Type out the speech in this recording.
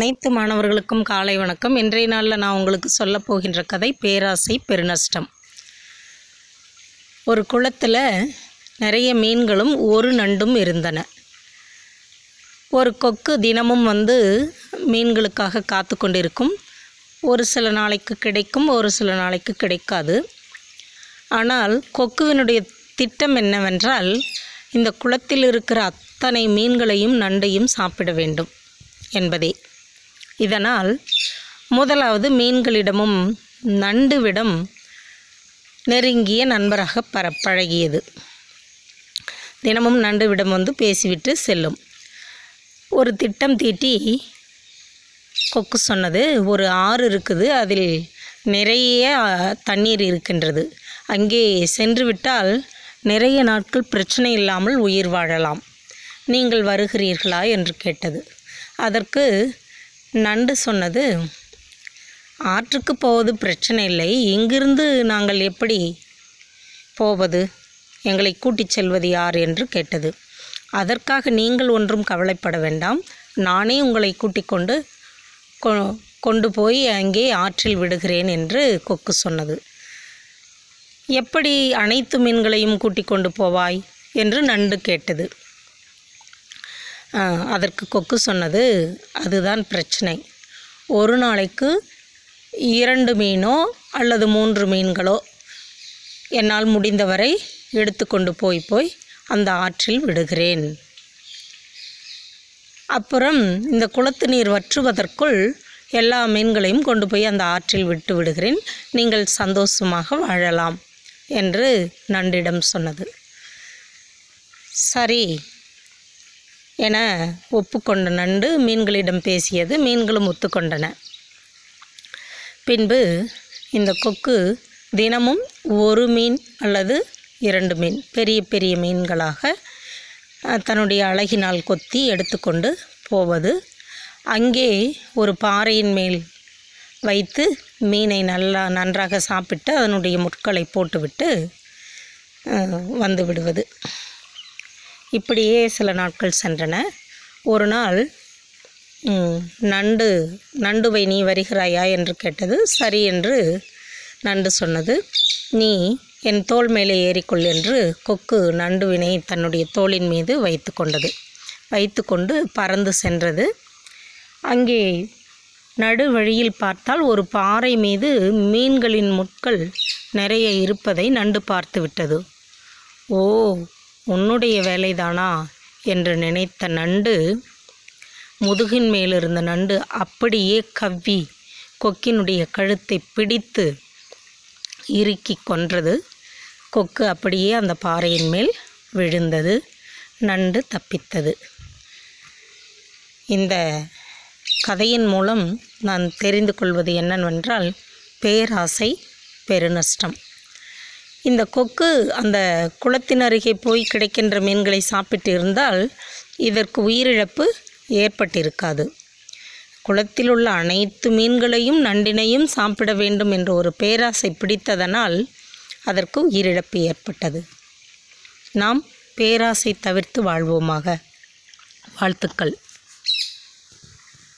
அனைத்து மாணவர்களுக்கும் காலை வணக்கம். இன்றைய நாளில் நான் உங்களுக்கு சொல்ல போகின்ற கதை பேராசை பெருநஷ்டம். ஒரு குளத்தில் நிறைய மீன்களும் ஒரு நண்டும் இருந்தன. ஒரு கொக்கு தினமும் வந்து மீன்களுக்காக காத்து கொண்டிருக்கும். ஒரு சில நாளைக்கு கிடைக்கும் ஒரு சில நாளைக்கு கிடைக்காது. ஆனால் கொக்குவினுடைய திட்டம் என்னவென்றால் இந்த குளத்தில் இருக்கிற அத்தனை மீன்களையும் நண்டையும் சாப்பிட வேண்டும் என்பதே. இதனால் முதலாவது மீன்களிடமும் நண்டுவிடம் நெருங்கிய நண்பராக பர பழகியது. தினமும் நண்டுவிடம் வந்து பேசிவிட்டு செல்லும். ஒரு திட்டம் தீட்டி கொக்கு சொன்னது ஒரு ஆறு இருக்குது அதில் நிறைய தண்ணீர் இருக்கின்றது. அங்கே சென்று விட்டால் நிறைய நாட்கள் பிரச்சனை இல்லாமல் உயிர் வாழலாம். நீங்கள் வருகிறீர்களா? என்று கேட்டது. அதற்கு நண்டு சொன்னது ஆற்றுக்கு போவது பிரச்சனை இல்லை. இங்கிருந்து நாங்கள் எப்படி போவது? எங்களை கூட்டிச் செல்வது யார்? என்று கேட்டது. அதற்காக நீங்கள் ஒன்றும் கவலைப்பட வேண்டாம். நானே உங்களை கூட்டிக் கொண்டு கொ கொண்டு போய் அங்கே ஆற்றில் விடுகிறேன் என்று கொக்கு சொன்னது. எப்படி அனைத்து மீன்களையும் கூட்டிக் கொண்டு போவாய்? என்று நண்டு கேட்டது. அதற்கு கொக்கு சொன்னது அதுதான் பிரச்சனை. ஒரு நாளைக்கு இரண்டு மீனோ அல்லது மூன்று மீன்களோ என்னால் முடிந்தவரை எடுத்துக்கொண்டு போய் போய் அந்த ஆற்றில் விடுகிறேன். அப்புறம் இந்த குளத்து நீர் வற்றுவதற்குள் எல்லா மீன்களையும் கொண்டு போய் அந்த ஆற்றில் விட்டு விடுகிறேன். நீங்கள் சந்தோஷமாக வாழலாம் என்று நன்றிடம் சொன்னது. சரி. என ஒப்புக்கொண்ட நண்டு மீன்களிடம் பேசியது மீன்களும் ஒத்துக்கொண்டன. பின்பு இந்த கொக்கு தினமும் ஒரு மீன் அல்லது இரண்டு மீன் பெரிய பெரிய மீன்களாக தன்னுடைய அழகினால் கொத்தி எடுத்துக்கொண்டு போவது. அங்கே ஒரு பாறையின் மேல் வைத்து மீனை நல்லா நன்றாக சாப்பிட்டு அதனுடைய முட்களை போட்டுவிட்டு வந்து விடுவது. இப்படியே சில நாட்கள் சென்றன. ஒரு நாள் நண்டு நண்டுவை நீ வருகிறாயா என்று கேட்டது. சரி என்று நண்டு சொன்னது. நீ என் தோல் மேலே ஏறிக்கொள் என்று கொக்கு நண்டுவினை தன்னுடைய தோளின் மீது வைத்து கொண்டது. வைத்து கொண்டு பறந்து சென்றது. அங்கே நடு வழியில் பார்த்தால் ஒரு பாறை மீது மீன்களின் முட்கள் நிறைய இருப்பதை நண்டு பார்த்து விட்டது. ஓ உன்னுடைய வேலைதானா? என்று நினைத்த நண்டு முதுகின் மேலிருந்த நண்டு அப்படியே கவ்வி கொக்கினுடைய கழுத்தை பிடித்து இறுக்கி கொன்றது. கொக்கு அப்படியே அந்த பாறையின் மேல் விழுந்தது. நண்டு தப்பித்தது. இந்த கதையின் மூலம் நான் தெரிந்து கொள்வது என்னவென்றால் பேராசை பெருநஷ்டம். இந்த கொக்கு அந்த குளத்தின் அருகே போய் கிடைக்கின்ற மீன்களை சாப்பிட்டு இருந்தால் இதற்கு உயிரிழப்பு ஏற்பட்டிருக்காது. குளத்தில் உள்ள அனைத்து மீன்களையும் நண்டினையும் சாப்பிட வேண்டும் என்ற ஒரு பேராசை பிடித்ததனால் அதற்கு உயிரிழப்பு ஏற்பட்டது. நாம் பேராசை தவிர்த்து வாழ்வோமாக. வாழ்த்துக்கள்.